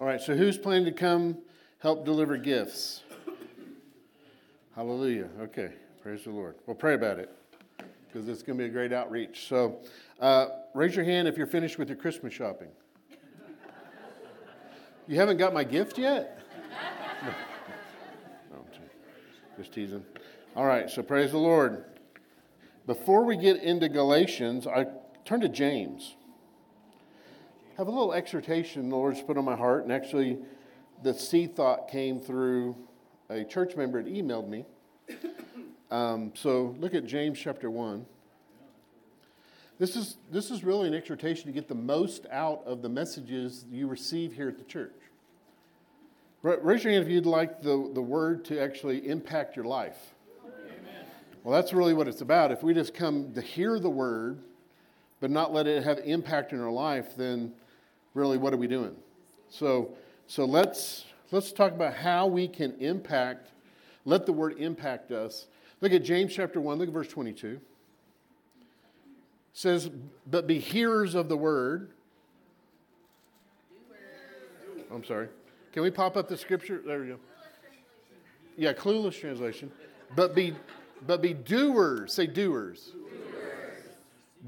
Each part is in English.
All right, so who's planning to come help deliver gifts? Hallelujah. Okay, praise the Lord. We'll pray about it because it's going to be a great outreach. So uh, raise your hand if you're finished with your Christmas shopping. You haven't got my gift yet? No, no just teasing. All right, so praise the Lord. Before we get into Galatians, I turn to James have a little exhortation the Lord's put on my heart, and actually, the seed thought came through a church member that emailed me. Um, so look at James chapter 1. This is, this is really an exhortation to get the most out of the messages you receive here at the church. Raise your hand if you'd like the, the word to actually impact your life. Amen. Well, that's really what it's about. If we just come to hear the word, but not let it have impact in our life, then really what are we doing? So, so let's, let's talk about how we can impact, let the word impact us. Look at James chapter 1, look at verse 22. It says, But be hearers of the word. I'm sorry. Can we pop up the scripture? There we go. Yeah, clueless translation. But be but be doers. Say doers.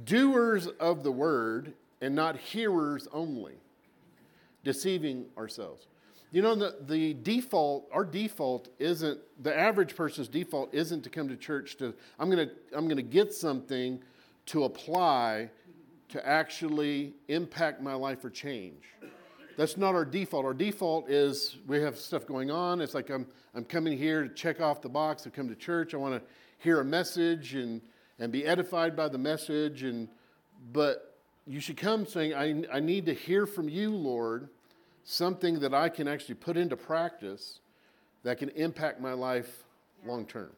Doers, doers of the word and not hearers only, deceiving ourselves. You know, the, the default, our default isn't, the average person's default isn't to come to church to, I'm going to I'm going to get something to apply to actually impact my life or change. That's not our default. Our default is we have stuff going on. It's like I'm, I'm coming here to check off the box. I come to church. I want to hear a message and, and be edified by the message. And, but you should come saying, I, I need to hear from you, Lord, something that I can actually put into practice that can impact my life long term.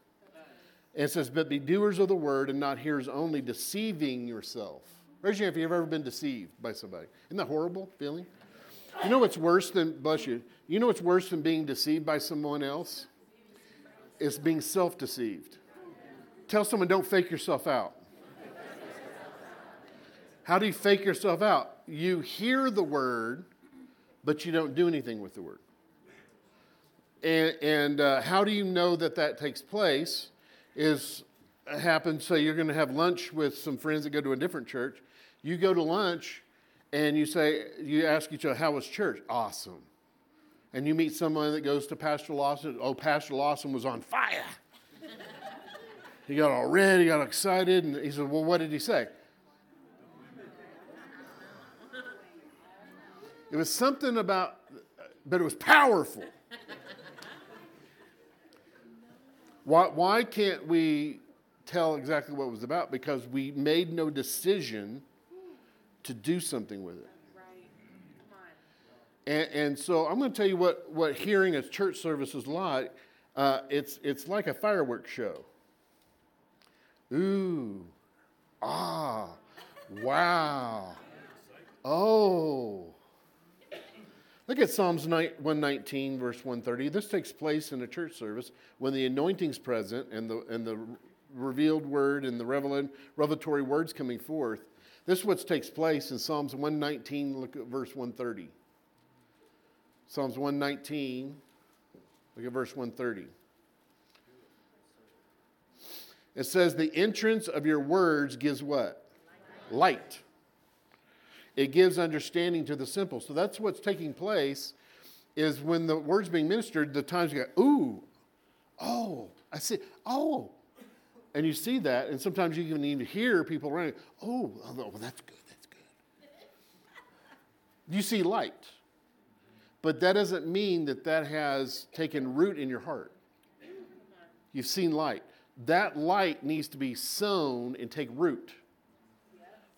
And it says, But be doers of the word and not hearers only, deceiving yourself. Raise your hand if you've ever been deceived by somebody. Isn't that horrible feeling? You know what's worse than, bless you, you know what's worse than being deceived by someone else? It's being self deceived. Tell someone, don't fake yourself out. How do you fake yourself out? You hear the word, but you don't do anything with the word. And, and uh, how do you know that that takes place? Is happens. So you're going to have lunch with some friends that go to a different church. You go to lunch, and you say, you ask each other, "How was church?" Awesome. And you meet someone that goes to Pastor Lawson. Oh, Pastor Lawson was on fire. he got all red. He got excited, and he said, "Well, what did he say?" It was something about, but it was powerful. why, why can't we tell exactly what it was about? Because we made no decision to do something with it. And, and, so I'm going to tell you what, what hearing a church service is like. Uh, it's, it's like a fireworks show. Ooh, ah, wow, oh, Look at Psalms 119, verse 130. This takes place in a church service when the anointing's present and the, and the revealed word and the revelatory words coming forth. This is what takes place in Psalms 119, look at verse 130. Psalms 119, look at verse 130. It says, The entrance of your words gives what? Light. It gives understanding to the simple. So that's what's taking place is when the word's being ministered, the times you go, ooh, oh, I see, oh. And you see that, and sometimes you even need hear people running, oh, oh, well, that's good, that's good. You see light. But that doesn't mean that that has taken root in your heart. You've seen light. That light needs to be sown and take root.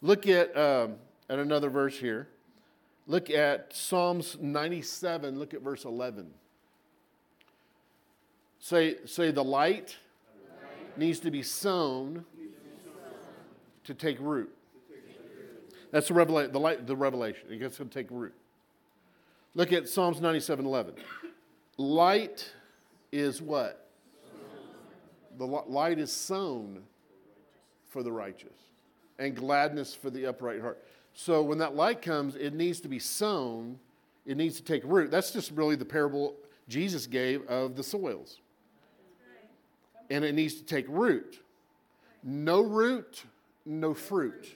Look at um, at another verse here. Look at Psalms 97, look at verse 11. Say, say the light, needs to be sown to take root. That's the, revela- the, light, the revelation. It gets to take root. Look at Psalms 97 11. Light is what? The light is sown for the righteous, and gladness for the upright heart. So when that light comes, it needs to be sown it needs to take root. That's just really the parable Jesus gave of the soils. And it needs to take root. No root, no fruit.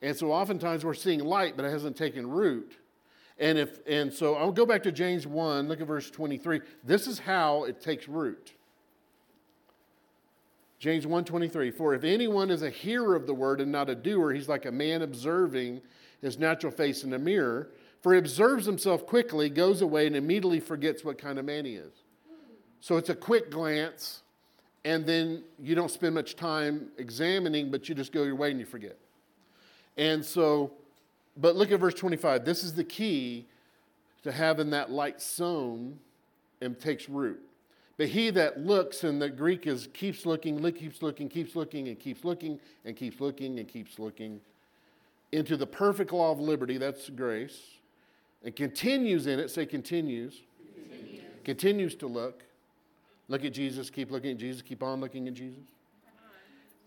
And so oftentimes we're seeing light, but it hasn't taken root. And if and so I'll go back to James 1, look at verse 23. This is how it takes root. James 1:23 For if anyone is a hearer of the word and not a doer he's like a man observing his natural face in a mirror for he observes himself quickly goes away and immediately forgets what kind of man he is. So it's a quick glance and then you don't spend much time examining but you just go your way and you forget. And so but look at verse 25. This is the key to having that light sown and takes root. But he that looks, and the Greek is keeps looking, keeps looking, keeps looking, and keeps looking, and keeps looking, and keeps looking into the perfect law of liberty, that's grace, and continues in it, say continues, continues, continues to look. Look at Jesus, keep looking at Jesus, keep on looking at Jesus.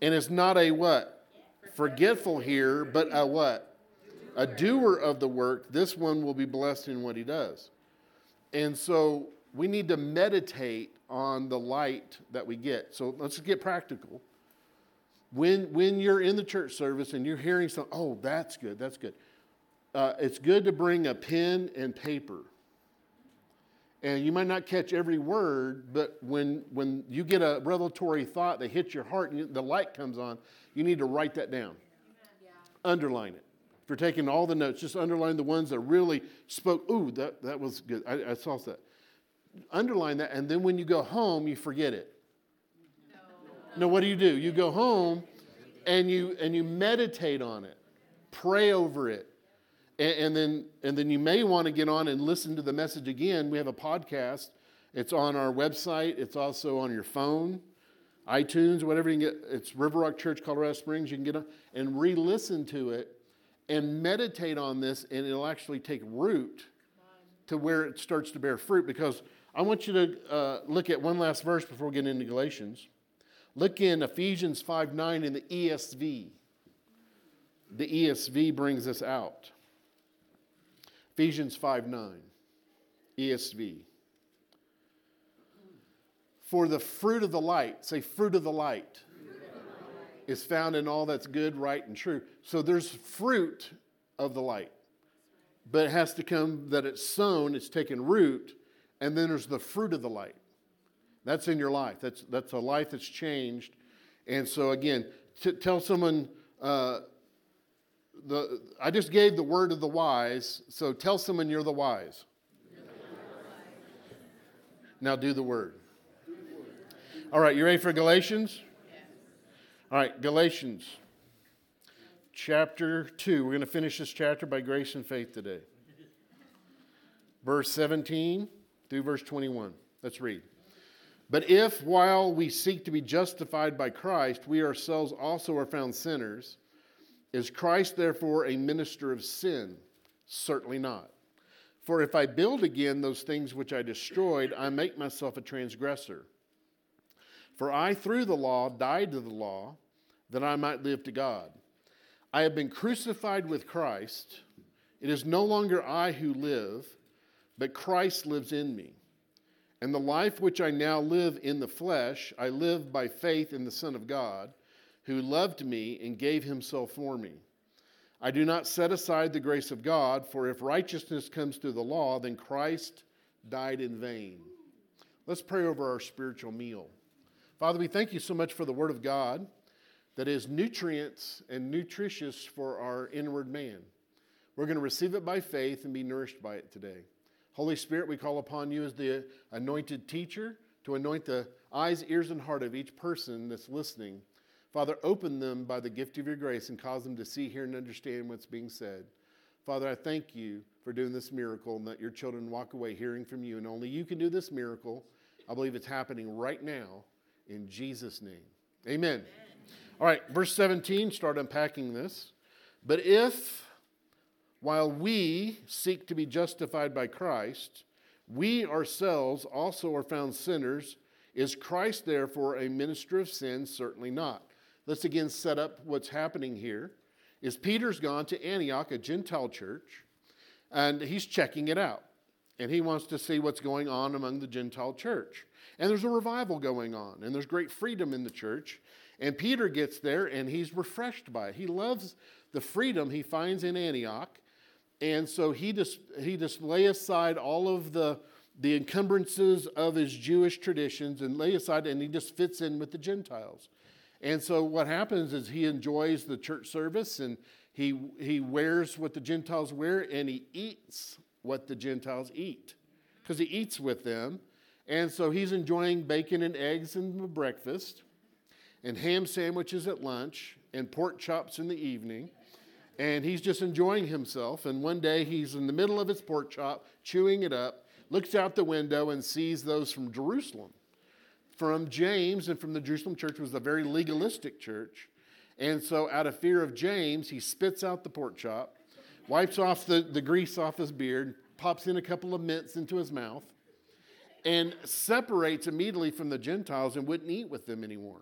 And it's not a what? Forgetful here, but a what? A doer of the work. This one will be blessed in what he does. And so we need to meditate on the light that we get. So let's get practical. When, when you're in the church service and you're hearing something, oh, that's good, that's good. Uh, it's good to bring a pen and paper. And you might not catch every word, but when, when you get a revelatory thought that hits your heart and you, the light comes on, you need to write that down. Yeah. Underline it. If you're taking all the notes, just underline the ones that really spoke. Ooh, that, that was good. I, I saw that underline that, and then when you go home, you forget it. No. what do you do? You go home and you and you meditate on it, pray over it, and, and then and then you may want to get on and listen to the message again. We have a podcast. It's on our website. It's also on your phone, iTunes, whatever you can get. It's River Rock Church, Colorado Springs. You can get on and re-listen to it and meditate on this, and it'll actually take root to where it starts to bear fruit because I want you to uh, look at one last verse before we get into Galatians. Look in Ephesians 5 9 in the ESV. The ESV brings this out. Ephesians 5 9, ESV. For the fruit of the light, say, fruit of the light, is found in all that's good, right, and true. So there's fruit of the light. But it has to come that it's sown, it's taken root, and then there's the fruit of the light. That's in your life. That's, that's a life that's changed. And so, again, t- tell someone, uh, the, I just gave the word of the wise, so tell someone you're the wise. now do the word. All right, you ready for Galatians? All right, Galatians chapter 2. We're going to finish this chapter by grace and faith today. Verse 17 through verse 21. Let's read. But if, while we seek to be justified by Christ, we ourselves also are found sinners, is Christ therefore a minister of sin? Certainly not. For if I build again those things which I destroyed, I make myself a transgressor. For I, through the law, died to the law, that I might live to God. I have been crucified with Christ. It is no longer I who live but Christ lives in me. And the life which I now live in the flesh, I live by faith in the Son of God, who loved me and gave himself for me. I do not set aside the grace of God, for if righteousness comes through the law, then Christ died in vain. Let's pray over our spiritual meal. Father, we thank you so much for the Word of God that is nutrients and nutritious for our inward man. We're going to receive it by faith and be nourished by it today. Holy Spirit, we call upon you as the anointed teacher to anoint the eyes, ears, and heart of each person that's listening. Father, open them by the gift of your grace and cause them to see, hear, and understand what's being said. Father, I thank you for doing this miracle and that your children walk away hearing from you. And only you can do this miracle. I believe it's happening right now in Jesus' name. Amen. Amen. All right, verse 17, start unpacking this. But if while we seek to be justified by Christ, we ourselves also are found sinners. Is Christ therefore a minister of sin? Certainly not. Let's again set up what's happening here. Is Peter's gone to Antioch, a Gentile church, and he's checking it out. And he wants to see what's going on among the Gentile church. And there's a revival going on, and there's great freedom in the church. And Peter gets there and he's refreshed by it. He loves the freedom he finds in Antioch. And so he just he just lay aside all of the the encumbrances of his Jewish traditions and lay aside and he just fits in with the Gentiles. And so what happens is he enjoys the church service and he he wears what the Gentiles wear and he eats what the Gentiles eat because he eats with them. And so he's enjoying bacon and eggs in the breakfast and ham sandwiches at lunch and pork chops in the evening. And he's just enjoying himself. And one day he's in the middle of his pork chop, chewing it up, looks out the window and sees those from Jerusalem. From James and from the Jerusalem church was a very legalistic church. And so, out of fear of James, he spits out the pork chop, wipes off the, the grease off his beard, pops in a couple of mints into his mouth, and separates immediately from the Gentiles and wouldn't eat with them anymore.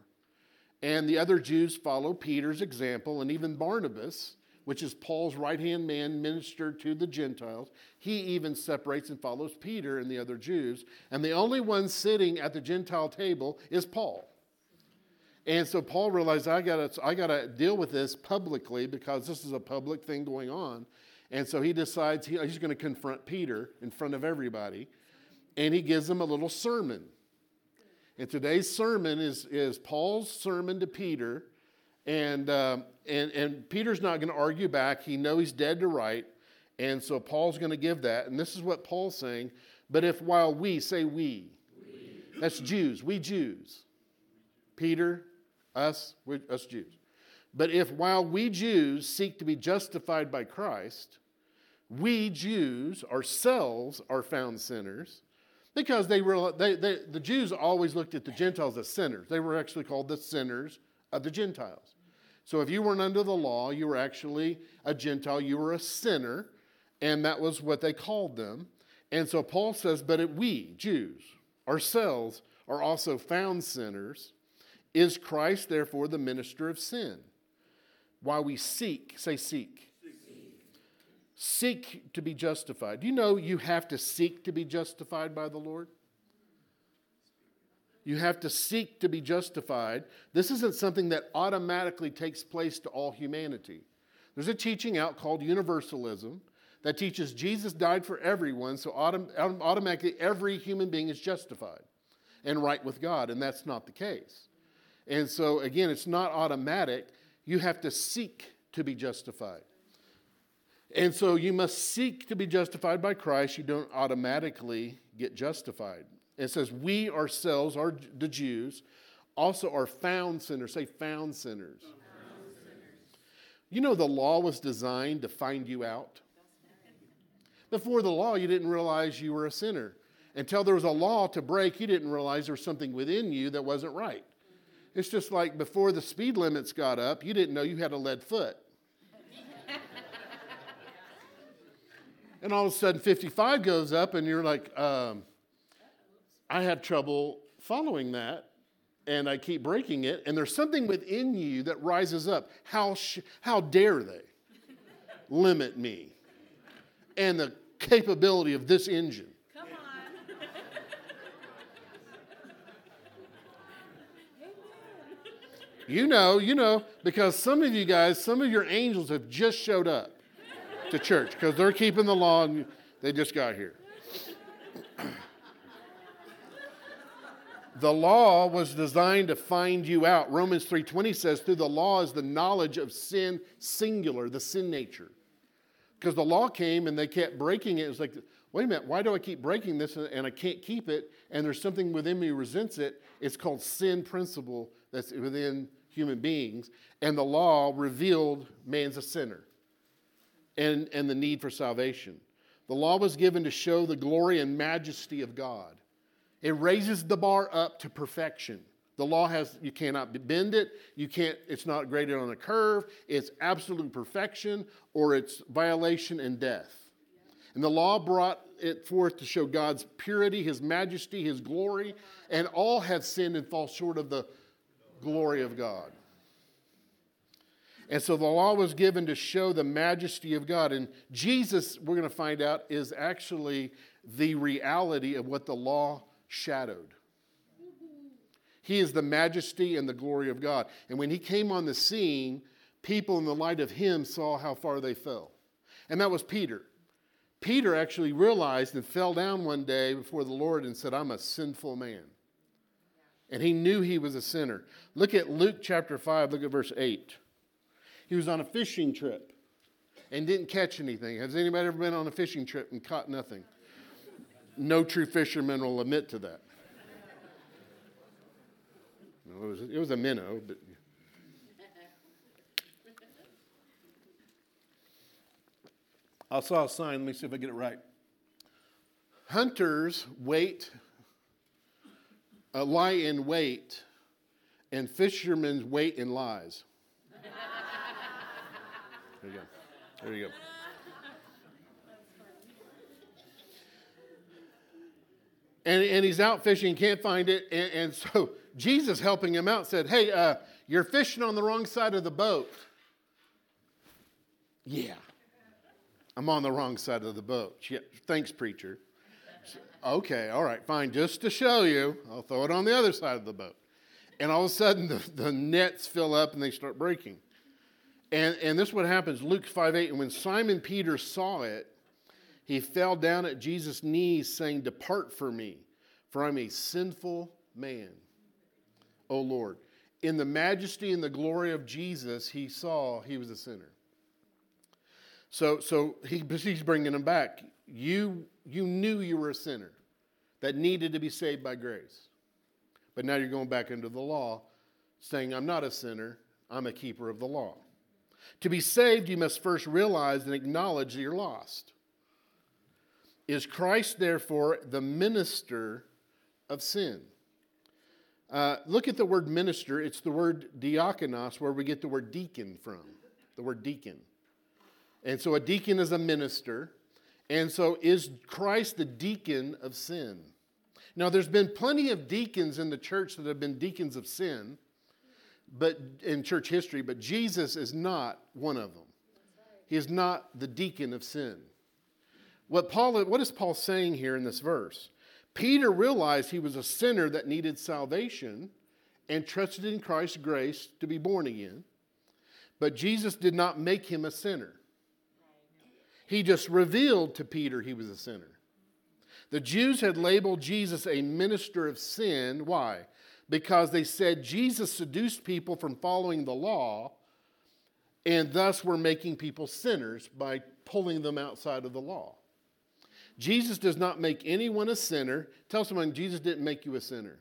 And the other Jews follow Peter's example, and even Barnabas which is Paul's right hand man, ministered to the Gentiles. He even separates and follows Peter and the other Jews. And the only one sitting at the Gentile table is Paul. And so Paul realized I got I got to deal with this publicly because this is a public thing going on. And so he decides he, he's going to confront Peter in front of everybody. And he gives him a little sermon. And today's sermon is, is Paul's sermon to Peter and, um, and, and Peter's not going to argue back. He knows he's dead to right. And so Paul's going to give that. And this is what Paul's saying. But if while we, say we, we. that's Jews, we Jews, Peter, us, we, us Jews. But if while we Jews seek to be justified by Christ, we Jews ourselves are found sinners, because they were, they, they, the Jews always looked at the Gentiles as sinners. They were actually called the sinners of the Gentiles. So if you weren't under the law, you were actually a Gentile, you were a sinner, and that was what they called them. And so Paul says, But we, Jews, ourselves, are also found sinners. Is Christ therefore the minister of sin? While we seek, say seek. Seek to be justified. Do you know you have to seek to be justified by the Lord? You have to seek to be justified. This isn't something that automatically takes place to all humanity. There's a teaching out called universalism that teaches Jesus died for everyone, so autom- automatically every human being is justified and right with God, and that's not the case. And so, again, it's not automatic. You have to seek to be justified. And so you must seek to be justified by Christ. You don't automatically get justified. It says, We ourselves, are the Jews, also are found sinners. Say, found sinners. Found sinners. You know, the law was designed to find you out. Before the law, you didn't realize you were a sinner. Until there was a law to break, you didn't realize there was something within you that wasn't right. It's just like before the speed limits got up, you didn't know you had a lead foot. and all of a sudden, 55 goes up, and you're like, um, I have trouble following that and I keep breaking it, and there's something within you that rises up. How, sh- how dare they limit me and the capability of this engine? Come on. you know, you know, because some of you guys, some of your angels have just showed up to church because they're keeping the law and they just got here. The law was designed to find you out. Romans 3:20 says through the law is the knowledge of sin singular, the sin nature. Because the law came and they kept breaking it. It's like, wait a minute, why do I keep breaking this and I can't keep it? And there's something within me resents it. It's called sin principle that's within human beings. And the law revealed man's a sinner and, and the need for salvation. The law was given to show the glory and majesty of God. It raises the bar up to perfection. The law has, you cannot bend it, you can't, it's not graded on a curve, it's absolute perfection or it's violation and death. And the law brought it forth to show God's purity, His majesty, His glory, and all have sinned and fall short of the glory of God. And so the law was given to show the majesty of God. And Jesus, we're going to find out, is actually the reality of what the law shadowed. He is the majesty and the glory of God. And when he came on the scene, people in the light of him saw how far they fell. And that was Peter. Peter actually realized and fell down one day before the Lord and said, I'm a sinful man. And he knew he was a sinner. Look at Luke chapter 5, look at verse 8. He was on a fishing trip and didn't catch anything. Has anybody ever been on a fishing trip and caught nothing? No true fisherman will admit to that. it, was, it was a minnow, but I saw a sign. Let me see if I get it right. Hunters wait, uh, lie in wait, and fishermen wait in lies. There you go. There you go. And, and he's out fishing, can't find it. And, and so Jesus, helping him out, said, Hey, uh, you're fishing on the wrong side of the boat. Yeah. I'm on the wrong side of the boat. Yeah, thanks, preacher. Okay, all right, fine. Just to show you, I'll throw it on the other side of the boat. And all of a sudden, the, the nets fill up and they start breaking. And, and this is what happens Luke 5 8. And when Simon Peter saw it, he fell down at Jesus' knees, saying, Depart from me, for I'm a sinful man, O Lord. In the majesty and the glory of Jesus, he saw he was a sinner. So, so he, he's bringing him back. You, you knew you were a sinner that needed to be saved by grace. But now you're going back into the law, saying, I'm not a sinner, I'm a keeper of the law. To be saved, you must first realize and acknowledge that you're lost. Is Christ, therefore, the minister of sin? Uh, look at the word minister. It's the word diakonos, where we get the word deacon from. The word deacon. And so a deacon is a minister. And so is Christ the deacon of sin? Now, there's been plenty of deacons in the church that have been deacons of sin but in church history, but Jesus is not one of them. He is not the deacon of sin. What, Paul, what is Paul saying here in this verse? Peter realized he was a sinner that needed salvation and trusted in Christ's grace to be born again. But Jesus did not make him a sinner. He just revealed to Peter he was a sinner. The Jews had labeled Jesus a minister of sin. Why? because they said Jesus seduced people from following the law, and thus were making people sinners by pulling them outside of the law. Jesus does not make anyone a sinner. Tell someone, Jesus didn't make you a sinner.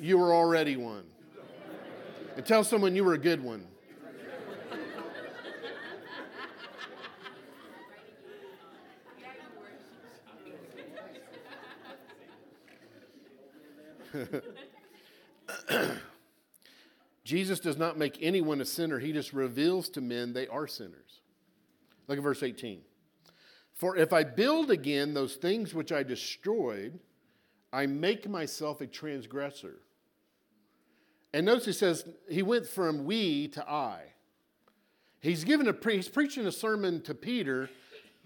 You were already one. And tell someone you were a good one. Jesus does not make anyone a sinner, he just reveals to men they are sinners. Look at verse 18. For if I build again those things which I destroyed, I make myself a transgressor. And notice he says he went from we to I. He's given a pre- he's preaching a sermon to Peter,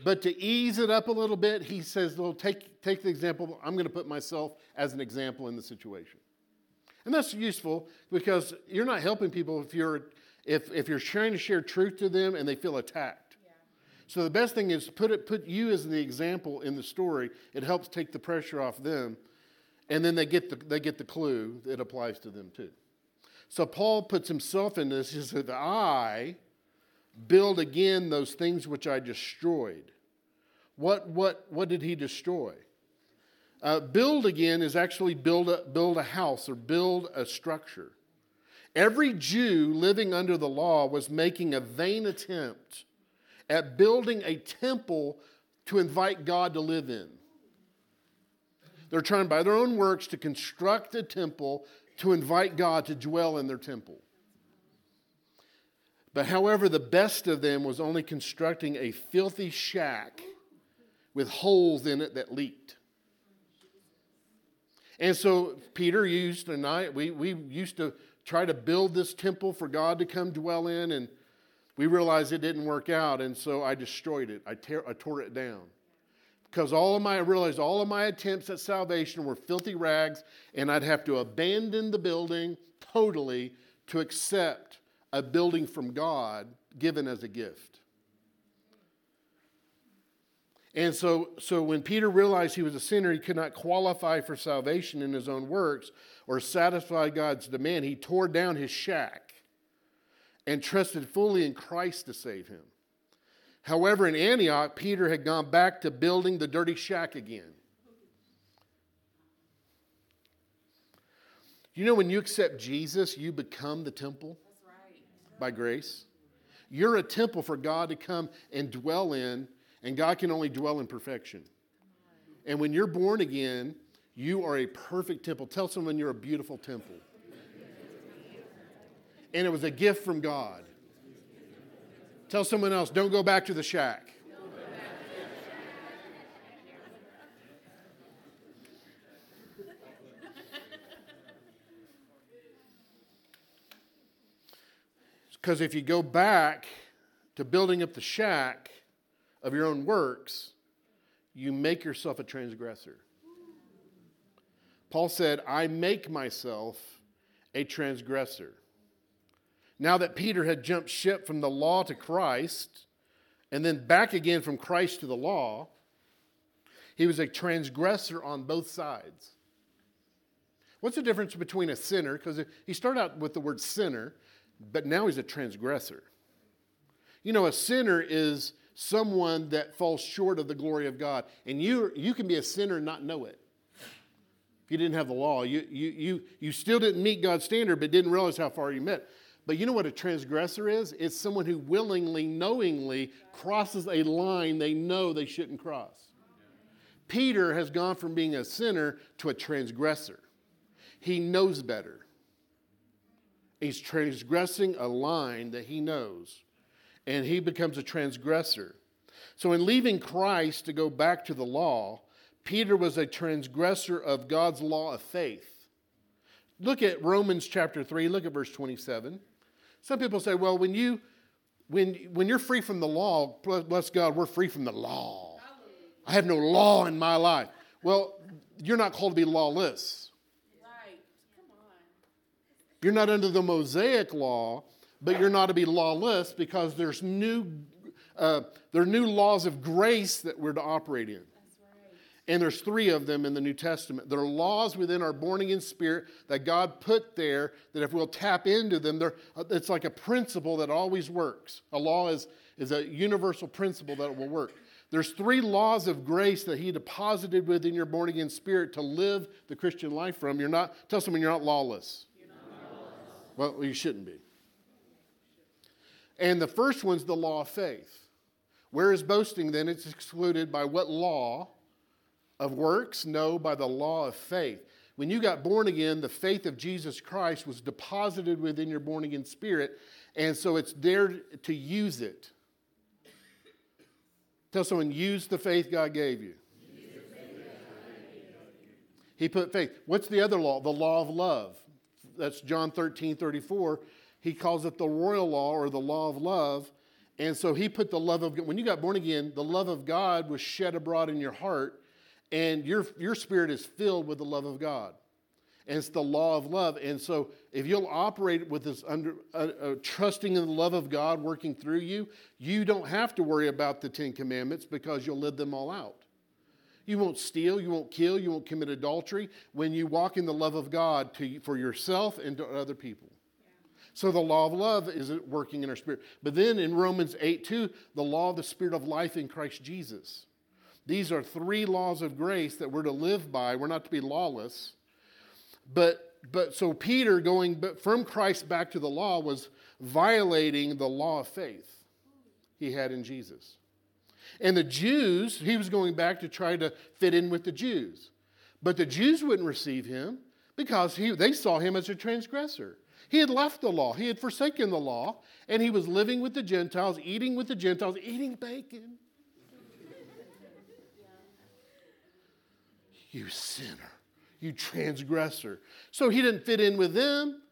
but to ease it up a little bit, he says, "Well, take take the example. I'm going to put myself as an example in the situation." And that's useful because you're not helping people if you're, if, if you're trying to share truth to them and they feel attacked. So the best thing is put, it, put you as the example in the story. It helps take the pressure off them. And then they get the, they get the clue that applies to them too. So Paul puts himself in this. He says, I build again those things which I destroyed. What, what, what did he destroy? Uh, build again is actually build a, build a house or build a structure. Every Jew living under the law was making a vain attempt at building a temple to invite God to live in. They're trying by their own works to construct a temple to invite God to dwell in their temple. But however, the best of them was only constructing a filthy shack with holes in it that leaked. And so Peter used and I, we, we used to try to build this temple for God to come dwell in, and we realized it didn't work out, and so I destroyed it. I, tear, I tore it down. Because all of my, I realized all of my attempts at salvation were filthy rags, and I'd have to abandon the building totally to accept a building from God given as a gift. And so, so when Peter realized he was a sinner, he could not qualify for salvation in his own works or satisfy God's demand. He tore down his shack and trusted fully in Christ to save him. However, in Antioch, Peter had gone back to building the dirty shack again. You know, when you accept Jesus, you become the temple by grace. You're a temple for God to come and dwell in, and God can only dwell in perfection. And when you're born again, you are a perfect temple. Tell someone you're a beautiful temple. And it was a gift from God. Tell someone else, don't go back to the shack. Because if you go back to building up the shack of your own works, you make yourself a transgressor. Paul said, I make myself a transgressor. Now that Peter had jumped ship from the law to Christ and then back again from Christ to the law, he was a transgressor on both sides. What's the difference between a sinner? Because he started out with the word sinner, but now he's a transgressor. You know, a sinner is someone that falls short of the glory of God. And you, you can be a sinner and not know it. If you didn't have the law, you, you, you, you still didn't meet God's standard, but didn't realize how far you met. But you know what a transgressor is? It's someone who willingly, knowingly crosses a line they know they shouldn't cross. Peter has gone from being a sinner to a transgressor. He knows better. He's transgressing a line that he knows, and he becomes a transgressor. So, in leaving Christ to go back to the law, Peter was a transgressor of God's law of faith. Look at Romans chapter 3, look at verse 27. Some people say, well, when, you, when, when you're free from the law, bless God, we're free from the law. I have no law in my life. Well, you're not called to be lawless. You're not under the Mosaic law, but you're not to be lawless because there's new, uh, there are new laws of grace that we're to operate in. And there's three of them in the New Testament. There are laws within our born again spirit that God put there that if we'll tap into them, uh, it's like a principle that always works. A law is, is a universal principle that will work. There's three laws of grace that He deposited within your born again spirit to live the Christian life from. You're not, tell someone you're not lawless. Well, you shouldn't be. And the first one's the law of faith. Where is boasting then? It's excluded by what law? Of works? No, by the law of faith. When you got born again, the faith of Jesus Christ was deposited within your born again spirit, and so it's there to use it. Tell someone, use the faith God gave you. He put faith. What's the other law? The law of love that's John 13, 34. He calls it the royal law or the law of love. And so he put the love of God, when you got born again, the love of God was shed abroad in your heart, and your, your spirit is filled with the love of God. And it's the law of love. And so if you'll operate with this under, uh, uh, trusting in the love of God working through you, you don't have to worry about the Ten Commandments because you'll live them all out. You won't steal, you won't kill, you won't commit adultery when you walk in the love of God to, for yourself and to other people. So the law of love is working in our spirit. But then in Romans 8 2, the law of the spirit of life in Christ Jesus. These are three laws of grace that we're to live by. We're not to be lawless. But but so Peter going from Christ back to the law was violating the law of faith he had in Jesus. And the Jews, he was going back to try to fit in with the Jews. But the Jews wouldn't receive him because he, they saw him as a transgressor. He had left the law, he had forsaken the law, and he was living with the Gentiles, eating with the Gentiles, eating bacon. You sinner, you transgressor. So he didn't fit in with them.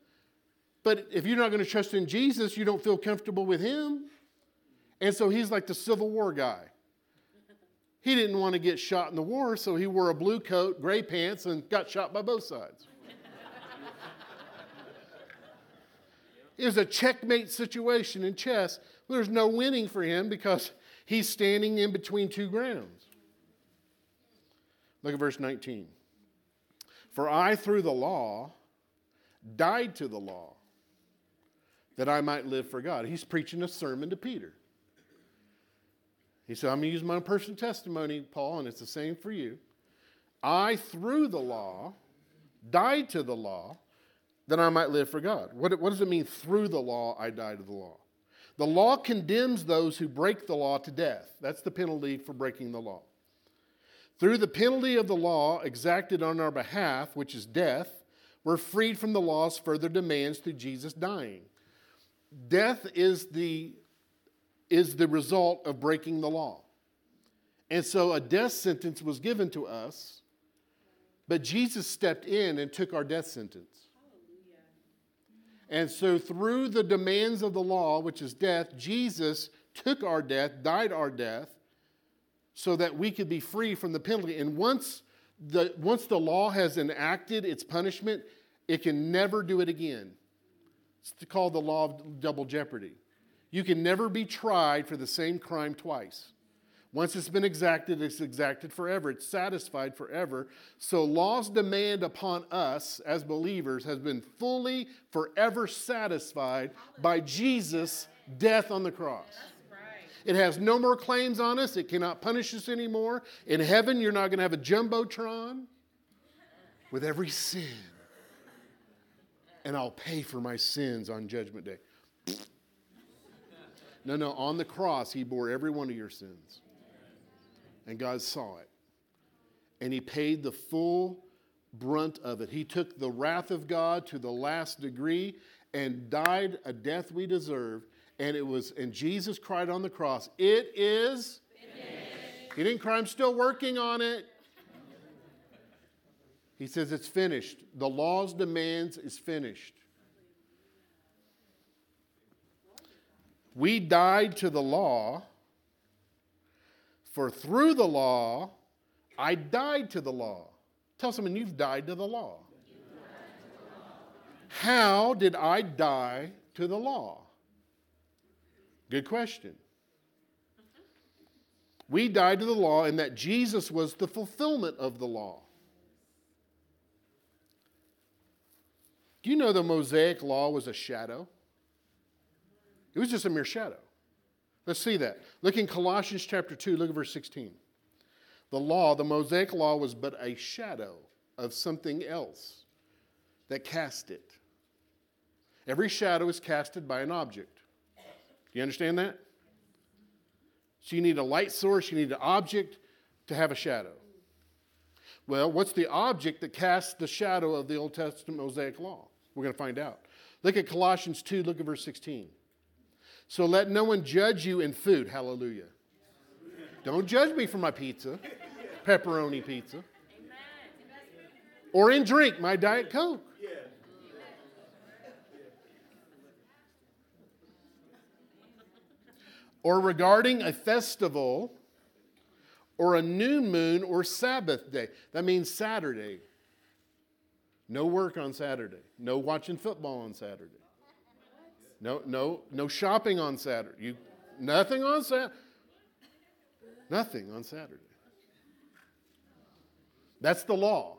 But if you're not going to trust in Jesus, you don't feel comfortable with him. And so he's like the Civil War guy. He didn't want to get shot in the war, so he wore a blue coat, gray pants, and got shot by both sides. it was a checkmate situation in chess. There's no winning for him because he's standing in between two grounds. Look at verse 19. For I, through the law, died to the law that I might live for God. He's preaching a sermon to Peter. He said, I'm going to use my personal testimony, Paul, and it's the same for you. I, through the law, died to the law that I might live for God. What, what does it mean, through the law, I died to the law? The law condemns those who break the law to death. That's the penalty for breaking the law. Through the penalty of the law exacted on our behalf, which is death, we're freed from the law's further demands through Jesus dying. Death is the, is the result of breaking the law. And so a death sentence was given to us, but Jesus stepped in and took our death sentence. And so, through the demands of the law, which is death, Jesus took our death, died our death, so that we could be free from the penalty. And once the, once the law has enacted its punishment, it can never do it again. It's called the law of double jeopardy. You can never be tried for the same crime twice. Once it's been exacted, it's exacted forever. It's satisfied forever. So, law's demand upon us as believers has been fully, forever satisfied by Jesus' death on the cross. It has no more claims on us. It cannot punish us anymore. In heaven, you're not going to have a jumbotron with every sin and I'll pay for my sins on Judgment Day. No, no, on the cross, He bore every one of your sins. And God saw it. And He paid the full brunt of it. He took the wrath of God to the last degree and died a death we deserved. And it was, and Jesus cried on the cross, It is. Finished. He didn't cry, I'm still working on it. He says it's finished. The law's demands is finished. We died to the law, for through the law, I died to the law. Tell someone you've died to the law. How did I die to the law? Good question. We died to the law in that Jesus was the fulfillment of the law. Do you know the Mosaic law was a shadow? It was just a mere shadow. Let's see that. Look in Colossians chapter 2, look at verse 16. The law, the Mosaic law, was but a shadow of something else that cast it. Every shadow is casted by an object. You understand that? So you need a light source, you need an object to have a shadow. Well, what's the object that casts the shadow of the Old Testament Mosaic law? We're going to find out. Look at Colossians 2, look at verse 16. So let no one judge you in food. Hallelujah. Don't judge me for my pizza, pepperoni pizza. Or in drink, my Diet Coke. Or regarding a festival or a new moon or Sabbath day. That means Saturday. No work on Saturday. No watching football on Saturday. No, no, no shopping on Saturday. You, nothing on Saturday. Nothing on Saturday. That's the law.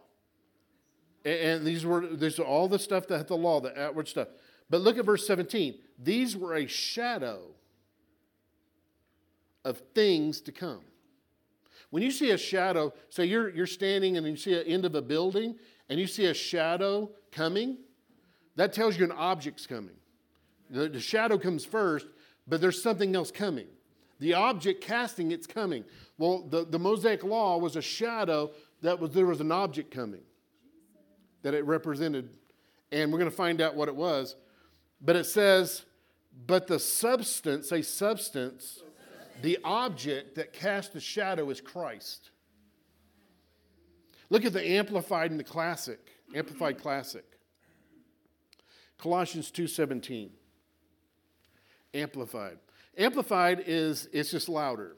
And, these were there's all the stuff that the law, the outward stuff. But look at verse 17. These were a shadow of things to come. When you see a shadow, say you're, you're standing and you see an end of a building and you see a shadow coming, that tells you an object's coming. The, the shadow comes first, but there's something else coming. The object casting, it's coming. Well, the, the Mosaic law was a shadow that was there was an object coming that it represented. And we're going to find out what it was. But it says, but the substance, a substance, the object that casts the shadow is Christ. Look at the Amplified and the Classic, Amplified Classic. Colossians 2:17. Amplified. Amplified is it's just louder.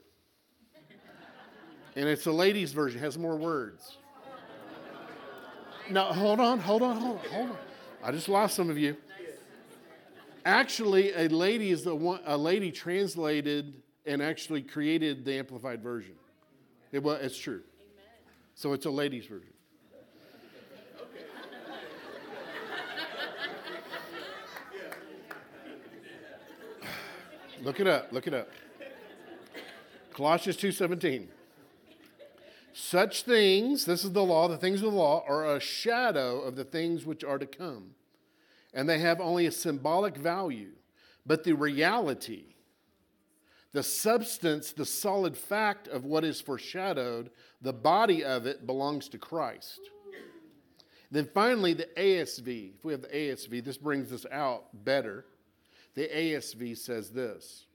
and it's a ladies' version, has more words. Now, hold on, hold on, hold on, hold on. I just lost some of you. Actually, a lady is the one, a lady translated and actually created the amplified version. It, was, it's true. So it's a ladies' version. Look it up. Look it up. Colossians 2:17. Such things, this is the law, the things of the law are a shadow of the things which are to come. And they have only a symbolic value, but the reality, the substance, the solid fact of what is foreshadowed, the body of it belongs to Christ. Then finally, the ASV. If we have the ASV, this brings us out better. The ASV says this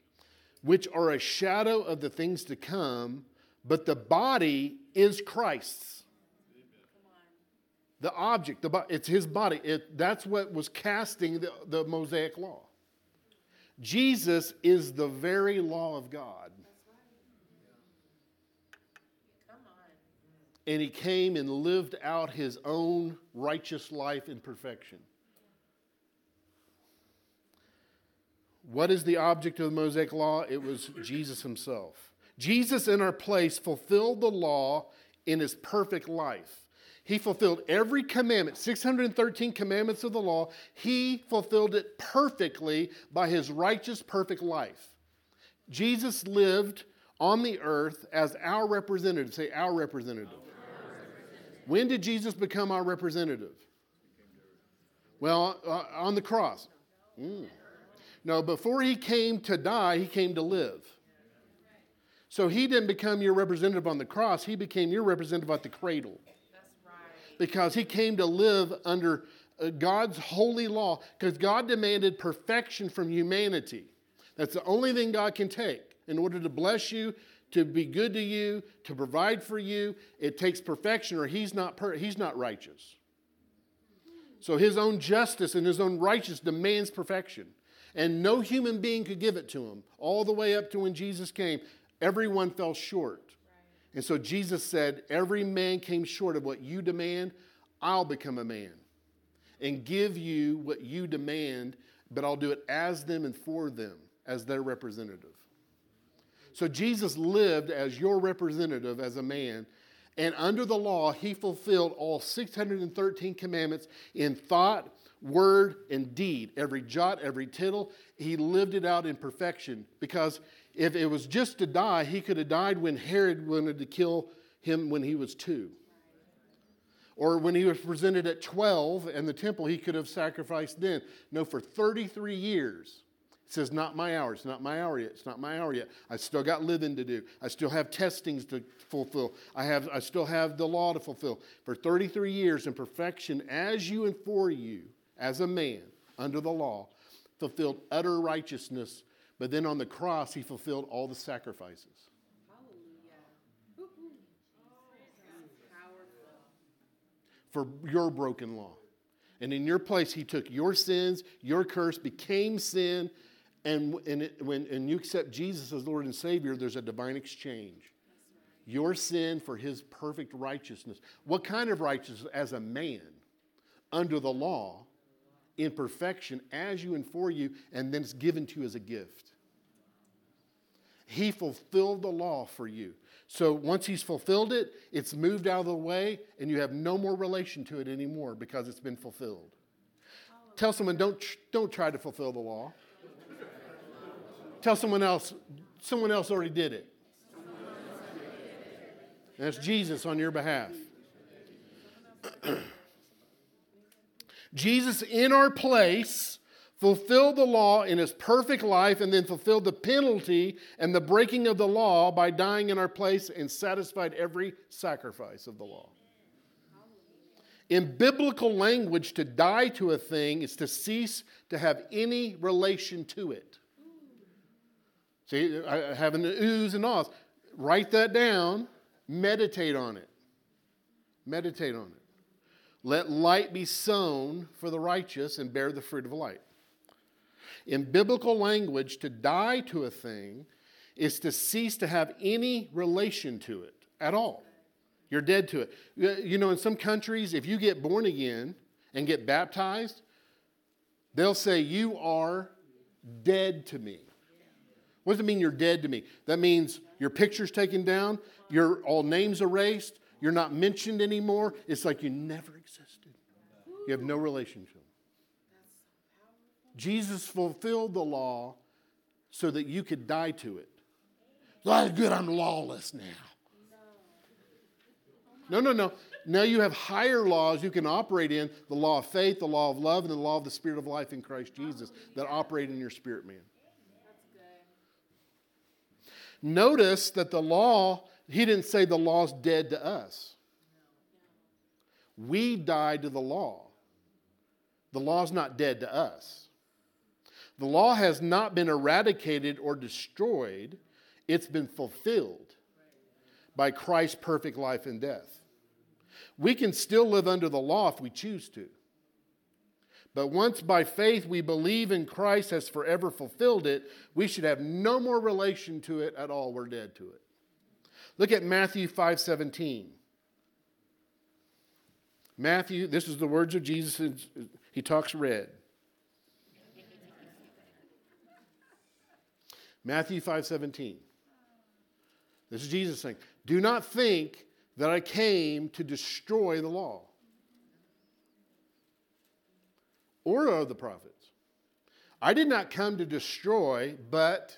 which are a shadow of the things to come, but the body is Christ's. The object, the, it's his body. It, that's what was casting the, the Mosaic law. Jesus is the very law of God. And he came and lived out his own righteous life in perfection. What is the object of the Mosaic Law? It was Jesus himself. Jesus, in our place, fulfilled the law in his perfect life. He fulfilled every commandment, 613 commandments of the law. He fulfilled it perfectly by his righteous, perfect life. Jesus lived on the earth as our representative. Say, our representative. Our representative. When did Jesus become our representative? Well, uh, on the cross. Mm. No, before he came to die, he came to live. So he didn't become your representative on the cross, he became your representative at the cradle. Because he came to live under uh, God's holy law, because God demanded perfection from humanity. That's the only thing God can take in order to bless you, to be good to you, to provide for you. It takes perfection, or he's not, per- he's not righteous. So his own justice and his own righteousness demands perfection and no human being could give it to him. All the way up to when Jesus came, everyone fell short. And so Jesus said, Every man came short of what you demand, I'll become a man and give you what you demand, but I'll do it as them and for them, as their representative. So Jesus lived as your representative as a man. And under the law, he fulfilled all 613 commandments in thought, word, and deed. Every jot, every tittle, he lived it out in perfection. Because if it was just to die, he could have died when Herod wanted to kill him when he was two. Or when he was presented at 12 in the temple, he could have sacrificed then. No, for 33 years. It says, Not my hour. It's not my hour yet. It's not my hour yet. I still got living to do. I still have testings to fulfill. I, have, I still have the law to fulfill. For 33 years in perfection, as you and for you, as a man under the law, fulfilled utter righteousness, but then on the cross, he fulfilled all the sacrifices. For your broken law. And in your place, he took your sins, your curse became sin. And, and, it, when, and you accept Jesus as Lord and Savior, there's a divine exchange. Your sin for his perfect righteousness. What kind of righteousness? As a man under the law, in perfection as you and for you, and then it's given to you as a gift. He fulfilled the law for you. So once he's fulfilled it, it's moved out of the way, and you have no more relation to it anymore because it's been fulfilled. Tell someone, don't, don't try to fulfill the law. Tell someone else, someone else already did it. That's Jesus on your behalf. Jesus, in our place, fulfilled the law in his perfect life and then fulfilled the penalty and the breaking of the law by dying in our place and satisfied every sacrifice of the law. In biblical language, to die to a thing is to cease to have any relation to it. See, I have an oohs and ahs. Write that down, meditate on it. Meditate on it. Let light be sown for the righteous and bear the fruit of light. In biblical language, to die to a thing is to cease to have any relation to it at all. You're dead to it. You know, in some countries, if you get born again and get baptized, they'll say, You are dead to me. What does it mean you're dead to me? That means your picture's taken down, your all names erased, you're not mentioned anymore. It's like you never. You have no relationship. Jesus fulfilled the law so that you could die to it. That's good, I'm lawless now. No, no, no. Now you have higher laws you can operate in the law of faith, the law of love, and the law of the spirit of life in Christ Jesus that operate in your spirit man. Notice that the law, he didn't say the law's dead to us. We died to the law. The law's not dead to us. The law has not been eradicated or destroyed, it's been fulfilled by Christ's perfect life and death. We can still live under the law if we choose to. But once by faith we believe in Christ has forever fulfilled it, we should have no more relation to it at all. We're dead to it. Look at Matthew 5:17. Matthew, this is the words of Jesus. He talks red. Matthew 5:17. This is Jesus saying, "Do not think that I came to destroy the law or of the prophets. I did not come to destroy, but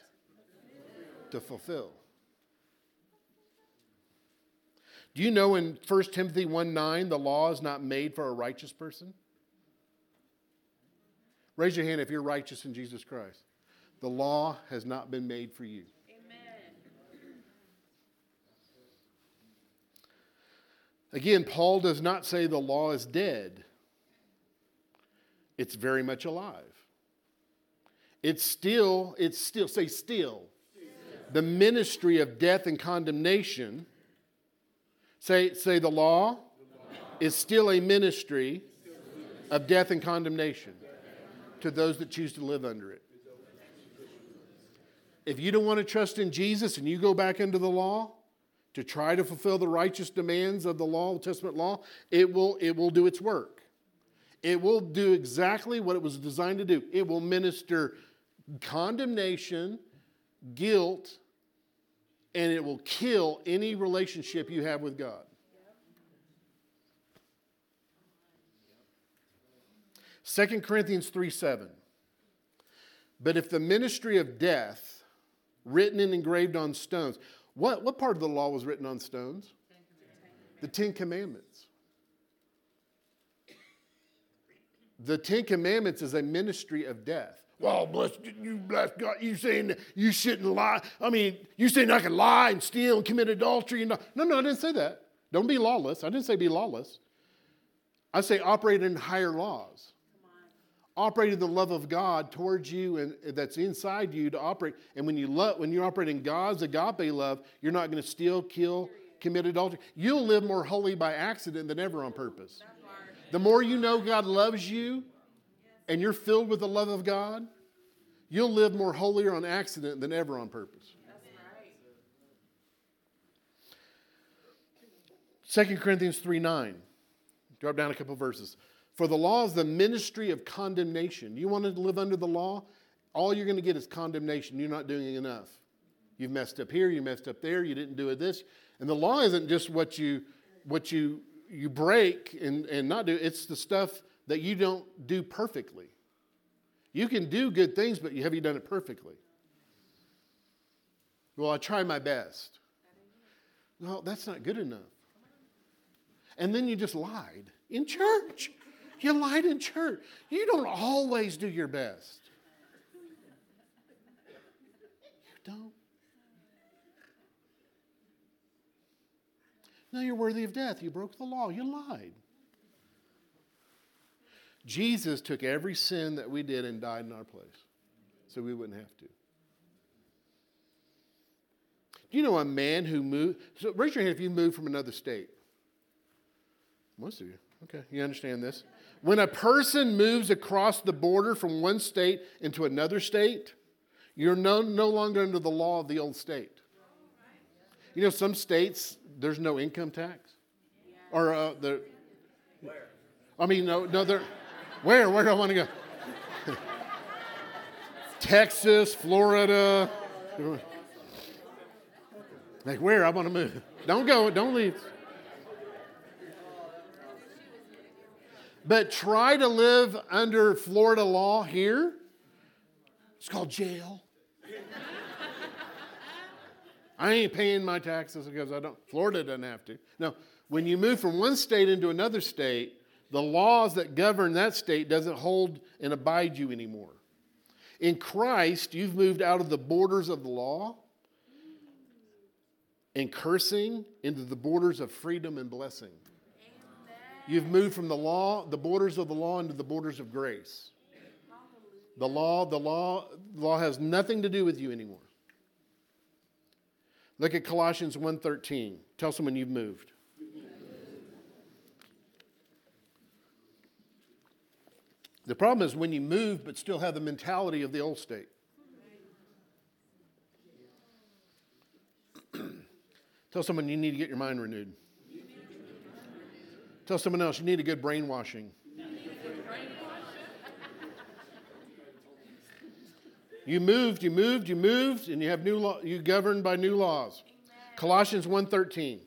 to fulfill. Do you know in 1 Timothy 1 9, the law is not made for a righteous person? Raise your hand if you're righteous in Jesus Christ. The law has not been made for you. Amen. Again, Paul does not say the law is dead, it's very much alive. It's still, it's still, say still. The ministry of death and condemnation. Say, say the law, the law. is still a ministry of death and condemnation to those that choose to live under it. If you don't want to trust in Jesus and you go back into the law, to try to fulfill the righteous demands of the law, Old Testament law, it will, it will do its work. It will do exactly what it was designed to do. It will minister condemnation, guilt, and it will kill any relationship you have with God. Second Corinthians 3 7. But if the ministry of death, written and engraved on stones, what, what part of the law was written on stones? The Ten Commandments. The Ten Commandments is a ministry of death. Well, bless you, bless God. You saying you shouldn't lie? I mean, you saying I can lie and steal and commit adultery? And no, no, I didn't say that. Don't be lawless. I didn't say be lawless. I say operate in higher laws operating the love of God towards you and that's inside you to operate. And when you love, when you operate in God's agape love, you're not going to steal, kill, commit adultery. You'll live more holy by accident than ever on purpose. The more you know God loves you and you're filled with the love of God, you'll live more holier on accident than ever on purpose. Second Corinthians 3 9. Drop down a couple verses. For the law is the ministry of condemnation. You want to live under the law? All you're going to get is condemnation. You're not doing enough. You've messed up here, you messed up there, you didn't do it this. And the law isn't just what you what you you break and, and not do, it's the stuff that you don't do perfectly. You can do good things, but have you done it perfectly? Well, I try my best. Well, that's not good enough. And then you just lied in church. You lied in church. You don't always do your best. You don't. Now you're worthy of death. You broke the law. You lied. Jesus took every sin that we did and died in our place so we wouldn't have to. Do you know a man who moved? So raise your hand if you moved from another state. Most of you. Okay, you understand this? When a person moves across the border from one state into another state, you're no, no longer under the law of the old state. You know, some states, there's no income tax. Or uh, the. Where? I mean, no, no, there. Where? Where do I want to go? Texas, Florida. Like, where? I want to move. Don't go. Don't leave. But try to live under Florida law here. It's called jail. I ain't paying my taxes because I don't. Florida doesn't have to. No, when you move from one state into another state, the laws that govern that state doesn't hold and abide you anymore. In Christ, you've moved out of the borders of the law and cursing into the borders of freedom and blessing. You've moved from the law, the borders of the law, into the borders of grace. The law, the law, the law has nothing to do with you anymore. Look at Colossians 1:13. Tell someone you've moved. The problem is when you move but still have the mentality of the old state. Tell someone you need to get your mind renewed. Tell someone else you need a good brainwashing. You moved, you moved, you moved, and you have new law, you governed by new laws. Amen. Colossians 1:13.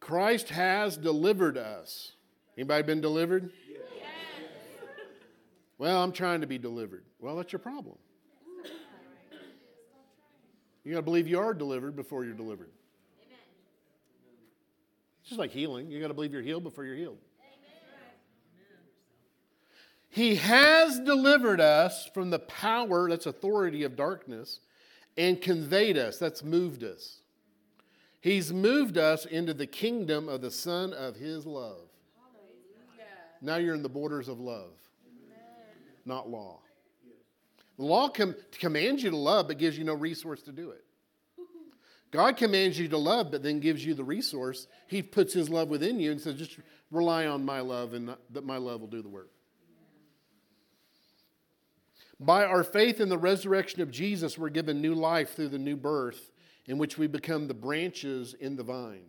Christ has delivered us. Anybody been delivered? Yes. Well, I'm trying to be delivered. Well, that's your problem. You got to believe you are delivered before you're delivered. Amen. It's just like healing. You got to believe you're healed before you're healed. He has delivered us from the power, that's authority of darkness, and conveyed us, that's moved us. He's moved us into the kingdom of the Son of His love. Hallelujah. Now you're in the borders of love, Amen. not law. The law com- commands you to love, but gives you no resource to do it. God commands you to love, but then gives you the resource. He puts His love within you and says, just rely on my love, and that my love will do the work. By our faith in the resurrection of Jesus, we're given new life through the new birth, in which we become the branches in the vine.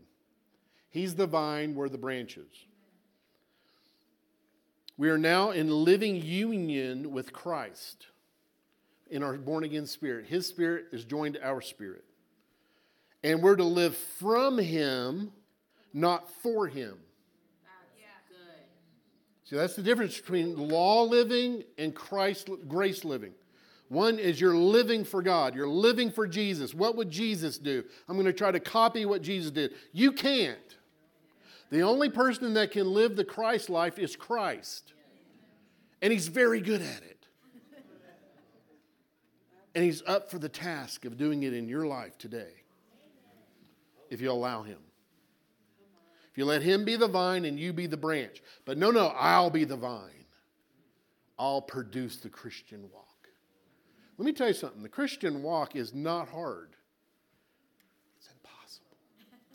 He's the vine, we're the branches. We are now in living union with Christ in our born again spirit. His spirit is joined to our spirit. And we're to live from Him, not for Him. See, that's the difference between law living and Christ grace living. One is you're living for God, you're living for Jesus. What would Jesus do? I'm going to try to copy what Jesus did. You can't. The only person that can live the Christ life is Christ. And he's very good at it. And he's up for the task of doing it in your life today if you allow him. If you let him be the vine and you be the branch. But no, no, I'll be the vine. I'll produce the Christian walk. Let me tell you something the Christian walk is not hard, it's impossible.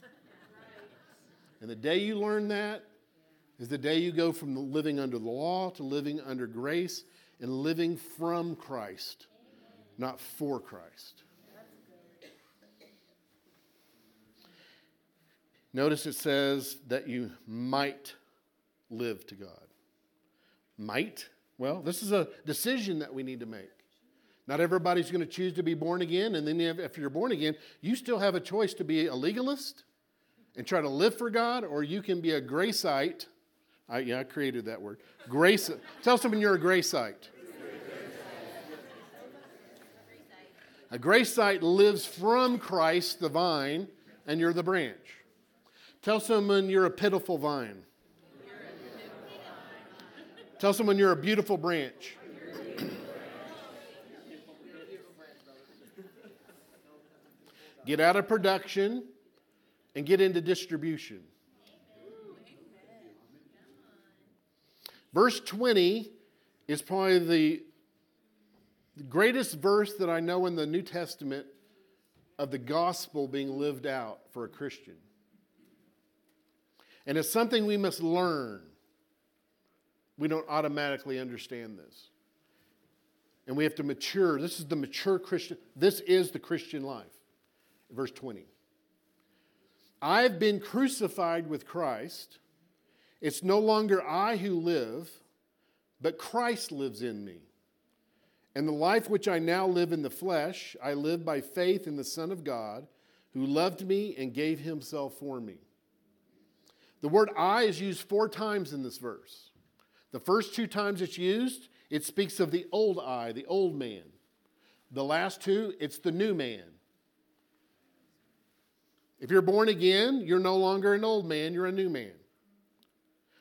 and the day you learn that is the day you go from living under the law to living under grace and living from Christ, not for Christ. Notice it says that you might live to God. Might? Well, this is a decision that we need to make. Not everybody's going to choose to be born again, and then if you're born again, you still have a choice to be a legalist and try to live for God, or you can be a graceite. I, yeah, I created that word. Grace. Tell someone you're a graceite. A graceite lives from Christ, the vine, and you're the branch. Tell someone you're a pitiful vine. Tell someone you're a beautiful branch. get out of production and get into distribution. Verse 20 is probably the greatest verse that I know in the New Testament of the gospel being lived out for a Christian. And it's something we must learn. We don't automatically understand this. And we have to mature. This is the mature Christian. This is the Christian life. Verse 20. I've been crucified with Christ. It's no longer I who live, but Christ lives in me. And the life which I now live in the flesh, I live by faith in the Son of God, who loved me and gave himself for me. The word I is used four times in this verse. The first two times it's used, it speaks of the old I, the old man. The last two, it's the new man. If you're born again, you're no longer an old man, you're a new man.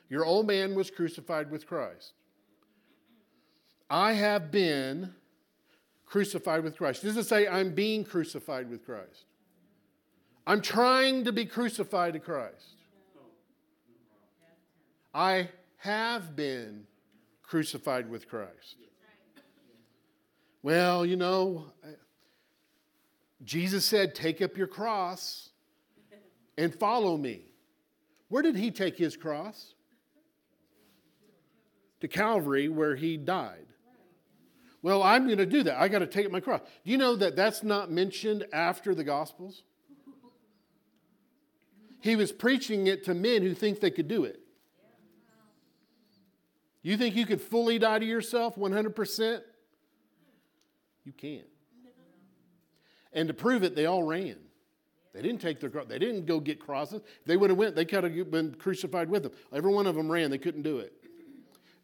Your old man was crucified with Christ. I have been crucified with Christ. It doesn't say I'm being crucified with Christ. I'm trying to be crucified to Christ. I have been crucified with Christ. Well, you know, Jesus said, Take up your cross and follow me. Where did he take his cross? To Calvary, where he died. Well, I'm going to do that. I got to take up my cross. Do you know that that's not mentioned after the Gospels? He was preaching it to men who think they could do it. You think you could fully die to yourself 100%? You can't. And to prove it, they all ran. They didn't take their. They didn't go get crosses. If they would have went, they could have been crucified with them. Every one of them ran. They couldn't do it.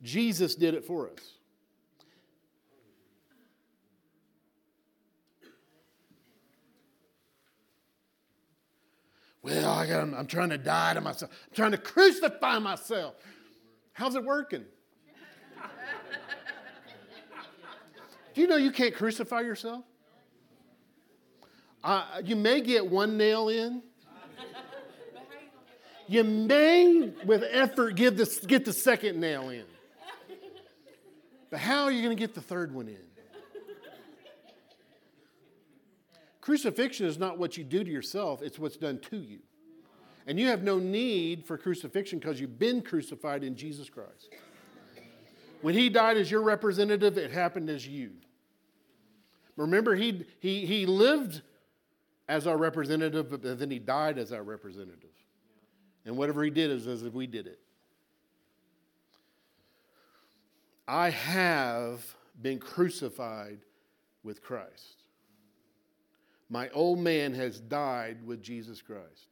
Jesus did it for us. Well, I I'm trying to die to myself. I'm trying to crucify myself. How's it working? Do you know you can't crucify yourself? Uh, you may get one nail in. You may, with effort, give get the second nail in. But how are you going to get the third one in? Crucifixion is not what you do to yourself, it's what's done to you. And you have no need for crucifixion because you've been crucified in Jesus Christ. When he died as your representative, it happened as you. Remember, he, he, he lived as our representative, but then he died as our representative. And whatever he did is as if we did it. I have been crucified with Christ. My old man has died with Jesus Christ.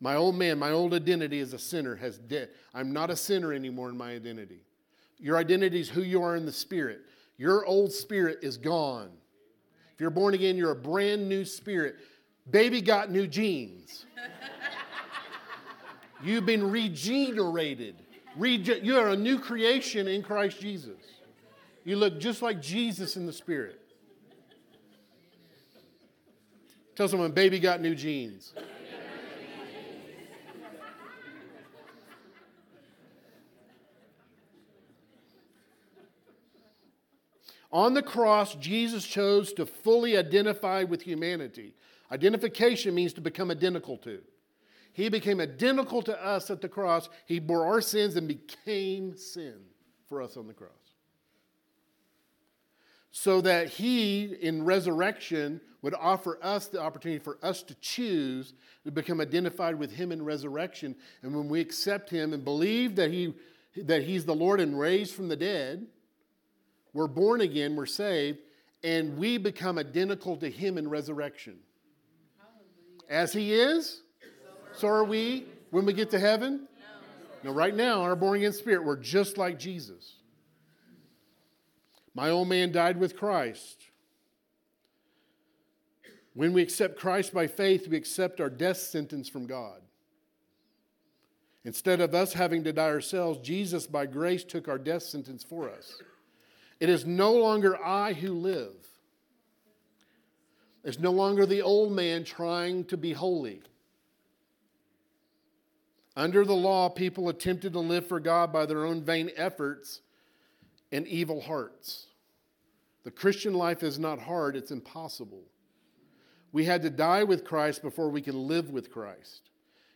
My old man, my old identity as a sinner has dead. I'm not a sinner anymore in my identity. Your identity is who you are in the spirit. Your old spirit is gone. If you're born again, you're a brand new spirit. Baby got new genes. You've been regenerated. Rege- you are a new creation in Christ Jesus. You look just like Jesus in the spirit. Tell someone, baby got new genes. On the cross, Jesus chose to fully identify with humanity. Identification means to become identical to. He became identical to us at the cross. He bore our sins and became sin for us on the cross. So that he, in resurrection, would offer us the opportunity for us to choose to become identified with him in resurrection. And when we accept him and believe that, he, that he's the Lord and raised from the dead, we're born again, we're saved, and we become identical to Him in resurrection. As He is, so are we when we get to heaven. No, right now, our born again spirit, we're just like Jesus. My old man died with Christ. When we accept Christ by faith, we accept our death sentence from God. Instead of us having to die ourselves, Jesus, by grace, took our death sentence for us. It is no longer I who live. It's no longer the old man trying to be holy. Under the law, people attempted to live for God by their own vain efforts and evil hearts. The Christian life is not hard, it's impossible. We had to die with Christ before we can live with Christ.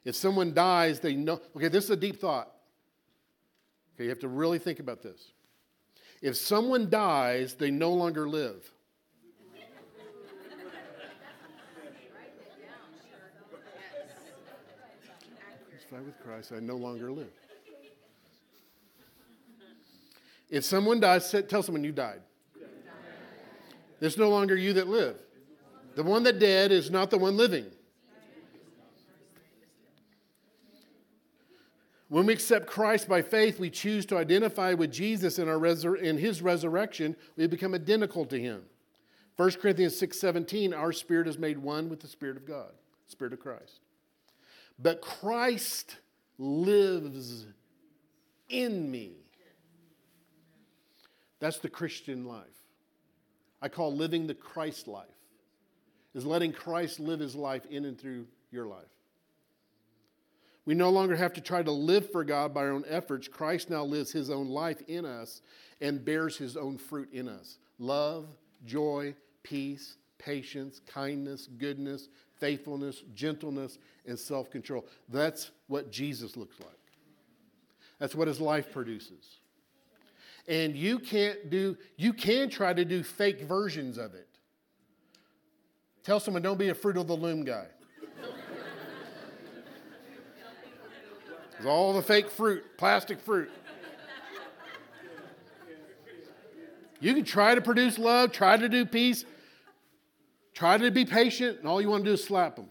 If someone dies, they know. Okay, this is a deep thought. Okay, you have to really think about this. If someone dies, they no longer live. Crucified with Christ, I no longer live. If someone dies, tell someone you died. There's no longer you that live. The one that dead is not the one living. When we accept Christ by faith, we choose to identify with Jesus in, our resur- in his resurrection. We become identical to him. 1 Corinthians 6:17, our spirit is made one with the Spirit of God, Spirit of Christ. But Christ lives in me. That's the Christian life. I call living the Christ life, is letting Christ live his life in and through your life. We no longer have to try to live for God by our own efforts. Christ now lives his own life in us and bears his own fruit in us love, joy, peace, patience, kindness, goodness, faithfulness, gentleness, and self control. That's what Jesus looks like. That's what his life produces. And you can't do, you can try to do fake versions of it. Tell someone, don't be a fruit of the loom guy. It's all the fake fruit, plastic fruit. You can try to produce love, try to do peace, try to be patient, and all you want to do is slap them.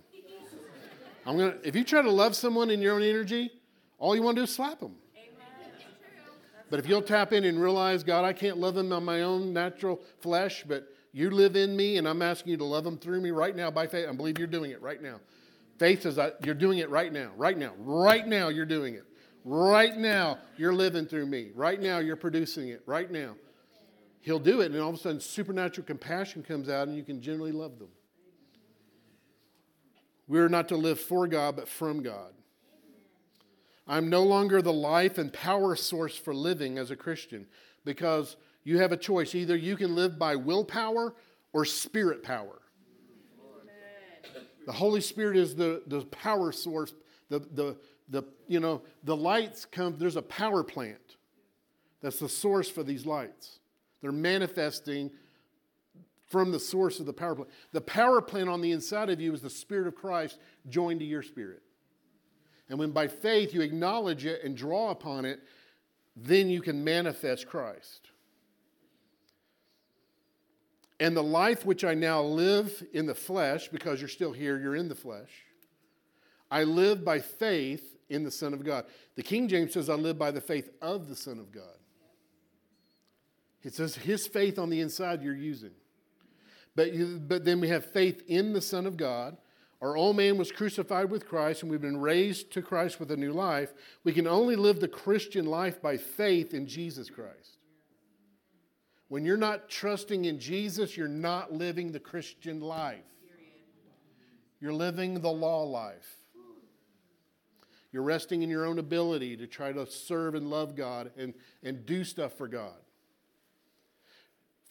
I'm gonna, if you try to love someone in your own energy, all you want to do is slap them. But if you'll tap in and realize, God, I can't love them on my own natural flesh, but you live in me, and I'm asking you to love them through me right now by faith. I believe you're doing it right now. Faith says, You're doing it right now, right now, right now, you're doing it. Right now, you're living through me. Right now, you're producing it. Right now. He'll do it, and all of a sudden, supernatural compassion comes out, and you can generally love them. We're not to live for God, but from God. I'm no longer the life and power source for living as a Christian because you have a choice. Either you can live by willpower or spirit power. The Holy Spirit is the, the power source. The, the, the, you know, the lights come, there's a power plant. That's the source for these lights. They're manifesting from the source of the power plant. The power plant on the inside of you is the Spirit of Christ joined to your spirit. And when by faith you acknowledge it and draw upon it, then you can manifest Christ. And the life which I now live in the flesh, because you're still here, you're in the flesh, I live by faith in the Son of God. The King James says, I live by the faith of the Son of God. It says his faith on the inside you're using. But, you, but then we have faith in the Son of God our old man was crucified with Christ, and we've been raised to Christ with a new life. We can only live the Christian life by faith in Jesus Christ. When you're not trusting in Jesus, you're not living the Christian life. You're living the law life. You're resting in your own ability to try to serve and love God and, and do stuff for God.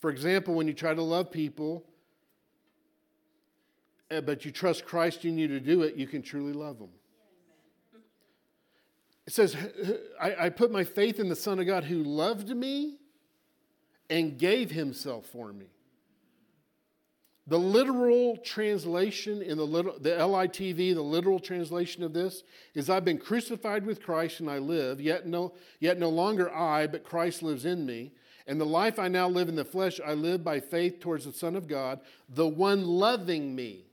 For example, when you try to love people, uh, but you trust Christ in you to do it, you can truly love them. It says, I, I, put my faith in the Son of God who loved me and gave himself for me. The literal translation in the, the LITV, the literal translation of this is I've been crucified with Christ and I live, yet no, yet no longer I, but Christ lives in me. And the life I now live in the flesh, I live by faith towards the Son of God, the one loving me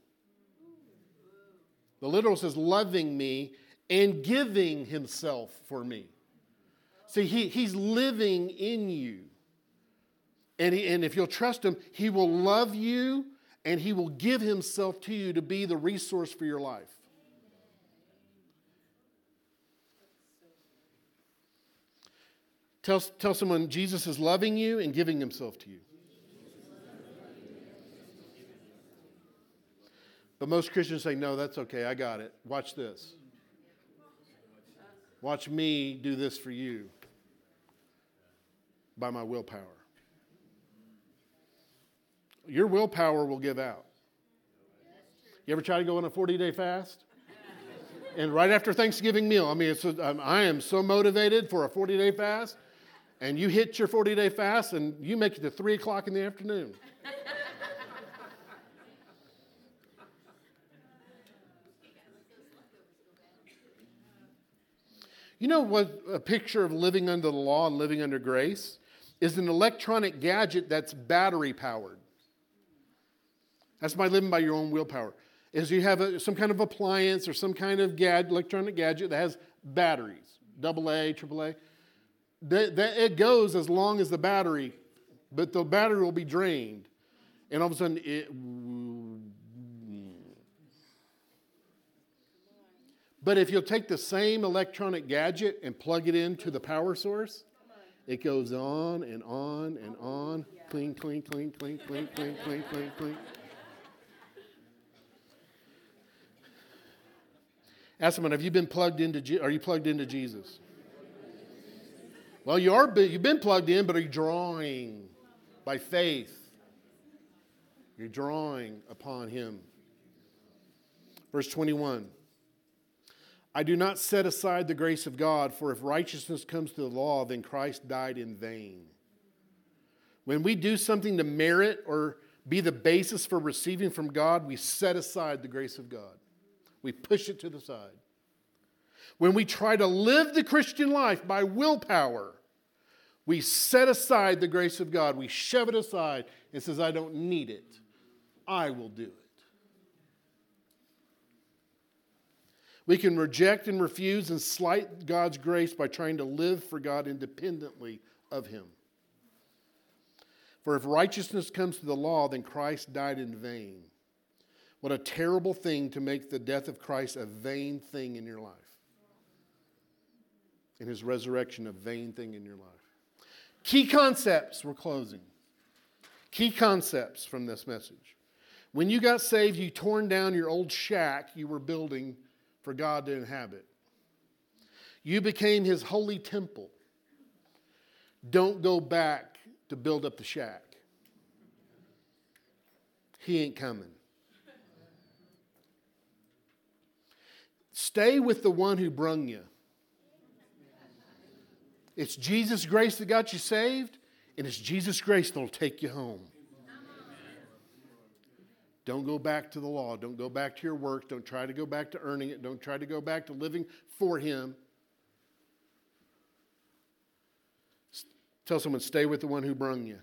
the literal says, loving me and giving himself for me. See, he, he's living in you. And, he, and if you'll trust him, he will love you and he will give himself to you to be the resource for your life. Tell, tell someone Jesus is loving you and giving himself to you. But most Christians say, no, that's okay, I got it. Watch this. Watch me do this for you by my willpower. Your willpower will give out. You ever try to go on a 40 day fast? and right after Thanksgiving meal, I mean, it's, I am so motivated for a 40 day fast, and you hit your 40 day fast and you make it to 3 o'clock in the afternoon. You know what a picture of living under the law and living under grace is an electronic gadget that's battery powered. That's by living by your own willpower. Is you have a, some kind of appliance or some kind of gad, electronic gadget that has batteries, double A, triple A. It goes as long as the battery, but the battery will be drained, and all of a sudden it But if you'll take the same electronic gadget and plug it into the power source, it goes on and on and on. Clean, clean, clean, clean, clean, clean, clean, clean, clean. Ask someone, have you been plugged into, are you plugged into Jesus? Well, you are, you've been plugged in, but are you drawing by faith? You're drawing upon Him. Verse 21. I do not set aside the grace of God, for if righteousness comes to the law, then Christ died in vain. When we do something to merit or be the basis for receiving from God, we set aside the grace of God. We push it to the side. When we try to live the Christian life by willpower, we set aside the grace of God. We shove it aside and says, I don't need it. I will do it. We can reject and refuse and slight God's grace by trying to live for God independently of Him. For if righteousness comes to the law, then Christ died in vain. What a terrible thing to make the death of Christ a vain thing in your life. And his resurrection a vain thing in your life. Key concepts, we're closing. Key concepts from this message. When you got saved, you torn down your old shack you were building for God to inhabit. You became his holy temple. Don't go back to build up the shack. He ain't coming. Stay with the one who brung you. It's Jesus' grace that got you saved, and it's Jesus' grace that'll take you home. Don't go back to the law. Don't go back to your work. Don't try to go back to earning it. Don't try to go back to living for Him. Tell someone, stay with the one who brung you.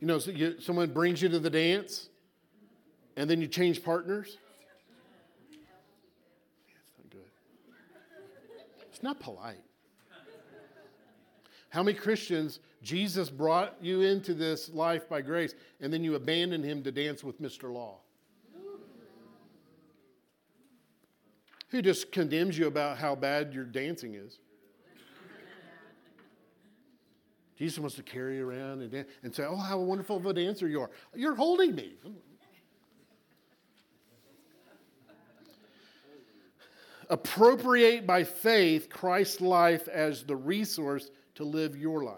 You know, so you, someone brings you to the dance and then you change partners. It's not good. It's not polite. How many Christians, Jesus brought you into this life by grace, and then you abandon him to dance with Mr. Law? Who just condemns you about how bad your dancing is? Jesus wants to carry you around and, and say, Oh, how wonderful of a dancer you are. You're holding me. Appropriate by faith Christ's life as the resource to live your life.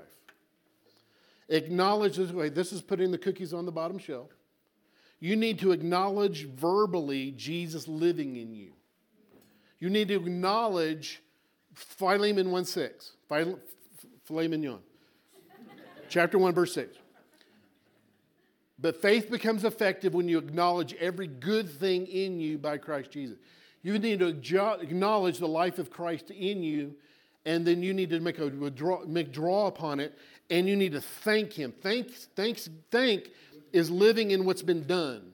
Acknowledge this way. This is putting the cookies on the bottom shelf. You need to acknowledge verbally Jesus living in you. You need to acknowledge Philemon 1 6. Philemon. Chapter 1, verse 6. But faith becomes effective when you acknowledge every good thing in you by Christ Jesus. You need to acknowledge the life of Christ in you and then you need to make a withdraw, make draw upon it, and you need to thank Him. Thanks, thanks, thank is living in what's been done.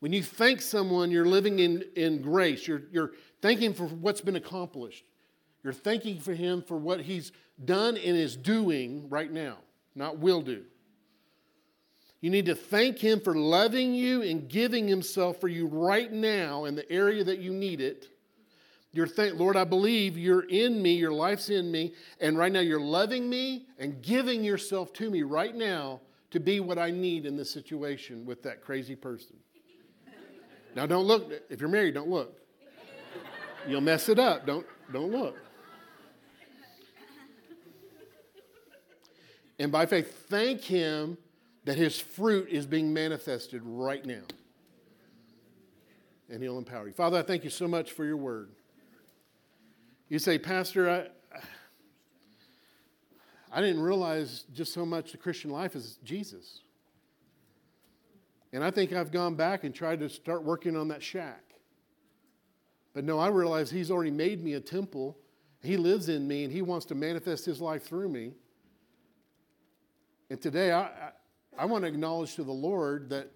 When you thank someone, you're living in, in grace. You're, you're thanking for what's been accomplished. You're thanking for Him for what He's done and is doing right now, not will do. You need to thank Him for loving you and giving Himself for you right now in the area that you need it. You're thank, Lord, I believe you're in me, your life's in me, and right now you're loving me and giving yourself to me right now to be what I need in this situation with that crazy person. Now don't look, if you're married, don't look. You'll mess it up. Don't, don't look. And by faith, thank Him that His fruit is being manifested right now. and He'll empower you. Father, I thank you so much for your word. You say, Pastor, I, I didn't realize just how much the Christian life is Jesus. And I think I've gone back and tried to start working on that shack. But no, I realize He's already made me a temple. He lives in me and He wants to manifest His life through me. And today, I, I, want to acknowledge to the Lord that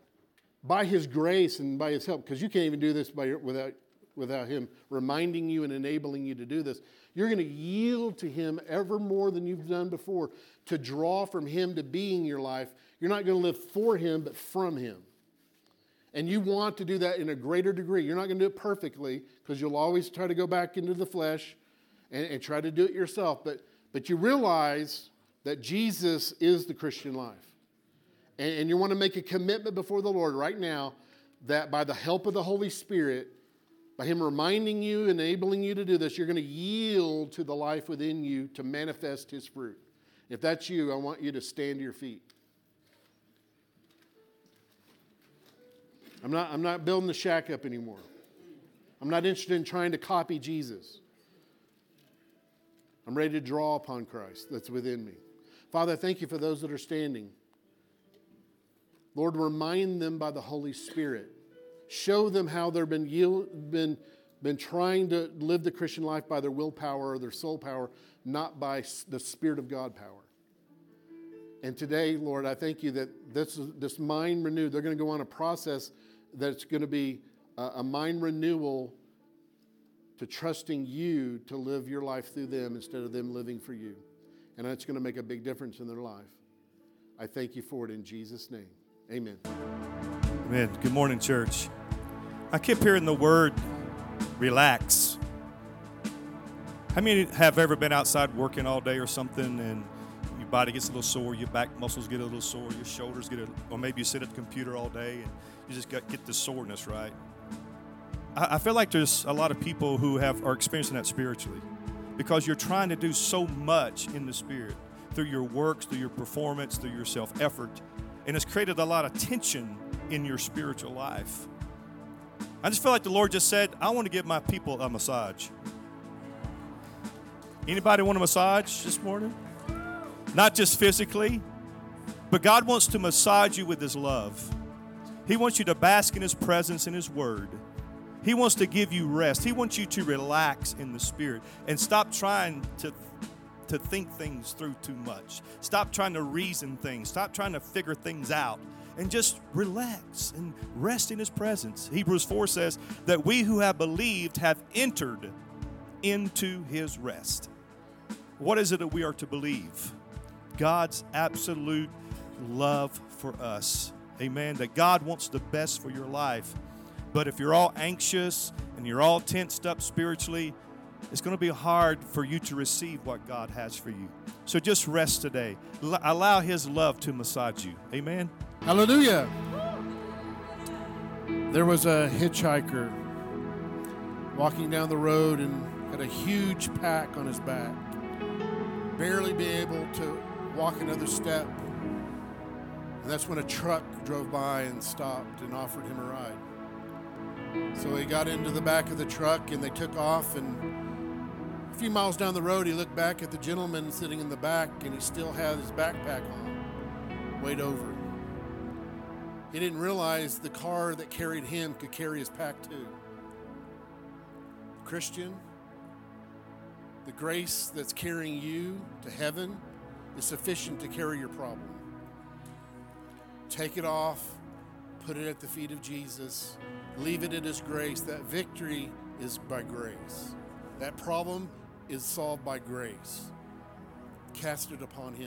by His grace and by His help, because you can't even do this by, without, without Him reminding you and enabling you to do this, you're going to yield to Him ever more than you've done before to draw from Him to being your life. You're not going to live for Him, but from Him. And you want to do that in a greater degree. You're not going to do it perfectly because you'll always try to go back into the flesh and, and try to do it yourself. But, but you realize that Jesus is the Christian life. And, and you want to make a commitment before the Lord right now that by the help of the Holy Spirit, by Him reminding you, enabling you to do this, you're going to yield to the life within you to manifest His fruit. If that's you, I want you to stand to your feet. I'm not, I'm not building the shack up anymore. I'm not interested in trying to copy Jesus. I'm ready to draw upon Christ that's within me. Father, thank you for those that are standing. Lord, remind them by the Holy Spirit. Show them how they've been, yield, been, been trying to live the Christian life by their willpower or their soul power, not by the Spirit of God power. And today, Lord, I thank you that this, this mind renewed, they're going to go on a process that's going to be a, a mind renewal to trusting you to live your life through them instead of them living for you. And that's going to make a big difference in their life. I thank you for it in Jesus' name. Amen. Amen. Good morning, church. I keep hearing the word relax. How many have ever been outside working all day or something and your body gets a little sore, your back muscles get a little sore, your shoulders get a, or maybe you sit at the computer all day and you just get the soreness, right? I, I feel like there's a lot of people who have are experiencing that spiritually because you're trying to do so much in the spirit through your works, through your performance, through your self effort, and has created a lot of tension in your spiritual life. I just feel like the Lord just said, I want to give my people a massage. Anybody want a massage this morning? Not just physically, but God wants to massage you with His love. He wants you to bask in His presence and His Word. He wants to give you rest. He wants you to relax in the Spirit and stop trying to, to think things through too much. Stop trying to reason things. Stop trying to figure things out and just relax and rest in His presence. Hebrews 4 says that we who have believed have entered into His rest. What is it that we are to believe? God's absolute love for us. Amen. That God wants the best for your life. But if you're all anxious and you're all tensed up spiritually, it's going to be hard for you to receive what God has for you. So just rest today. L- allow His love to massage you. Amen. Hallelujah. There was a hitchhiker walking down the road and had a huge pack on his back, barely be able to walk another step. And that's when a truck drove by and stopped and offered him a ride. So he got into the back of the truck and they took off. And a few miles down the road, he looked back at the gentleman sitting in the back and he still had his backpack on, weighed over. He didn't realize the car that carried him could carry his pack too. Christian, the grace that's carrying you to heaven is sufficient to carry your problem. Take it off, put it at the feet of Jesus, leave it at His grace. That victory is by grace. That problem is solved by grace. Cast it upon Him.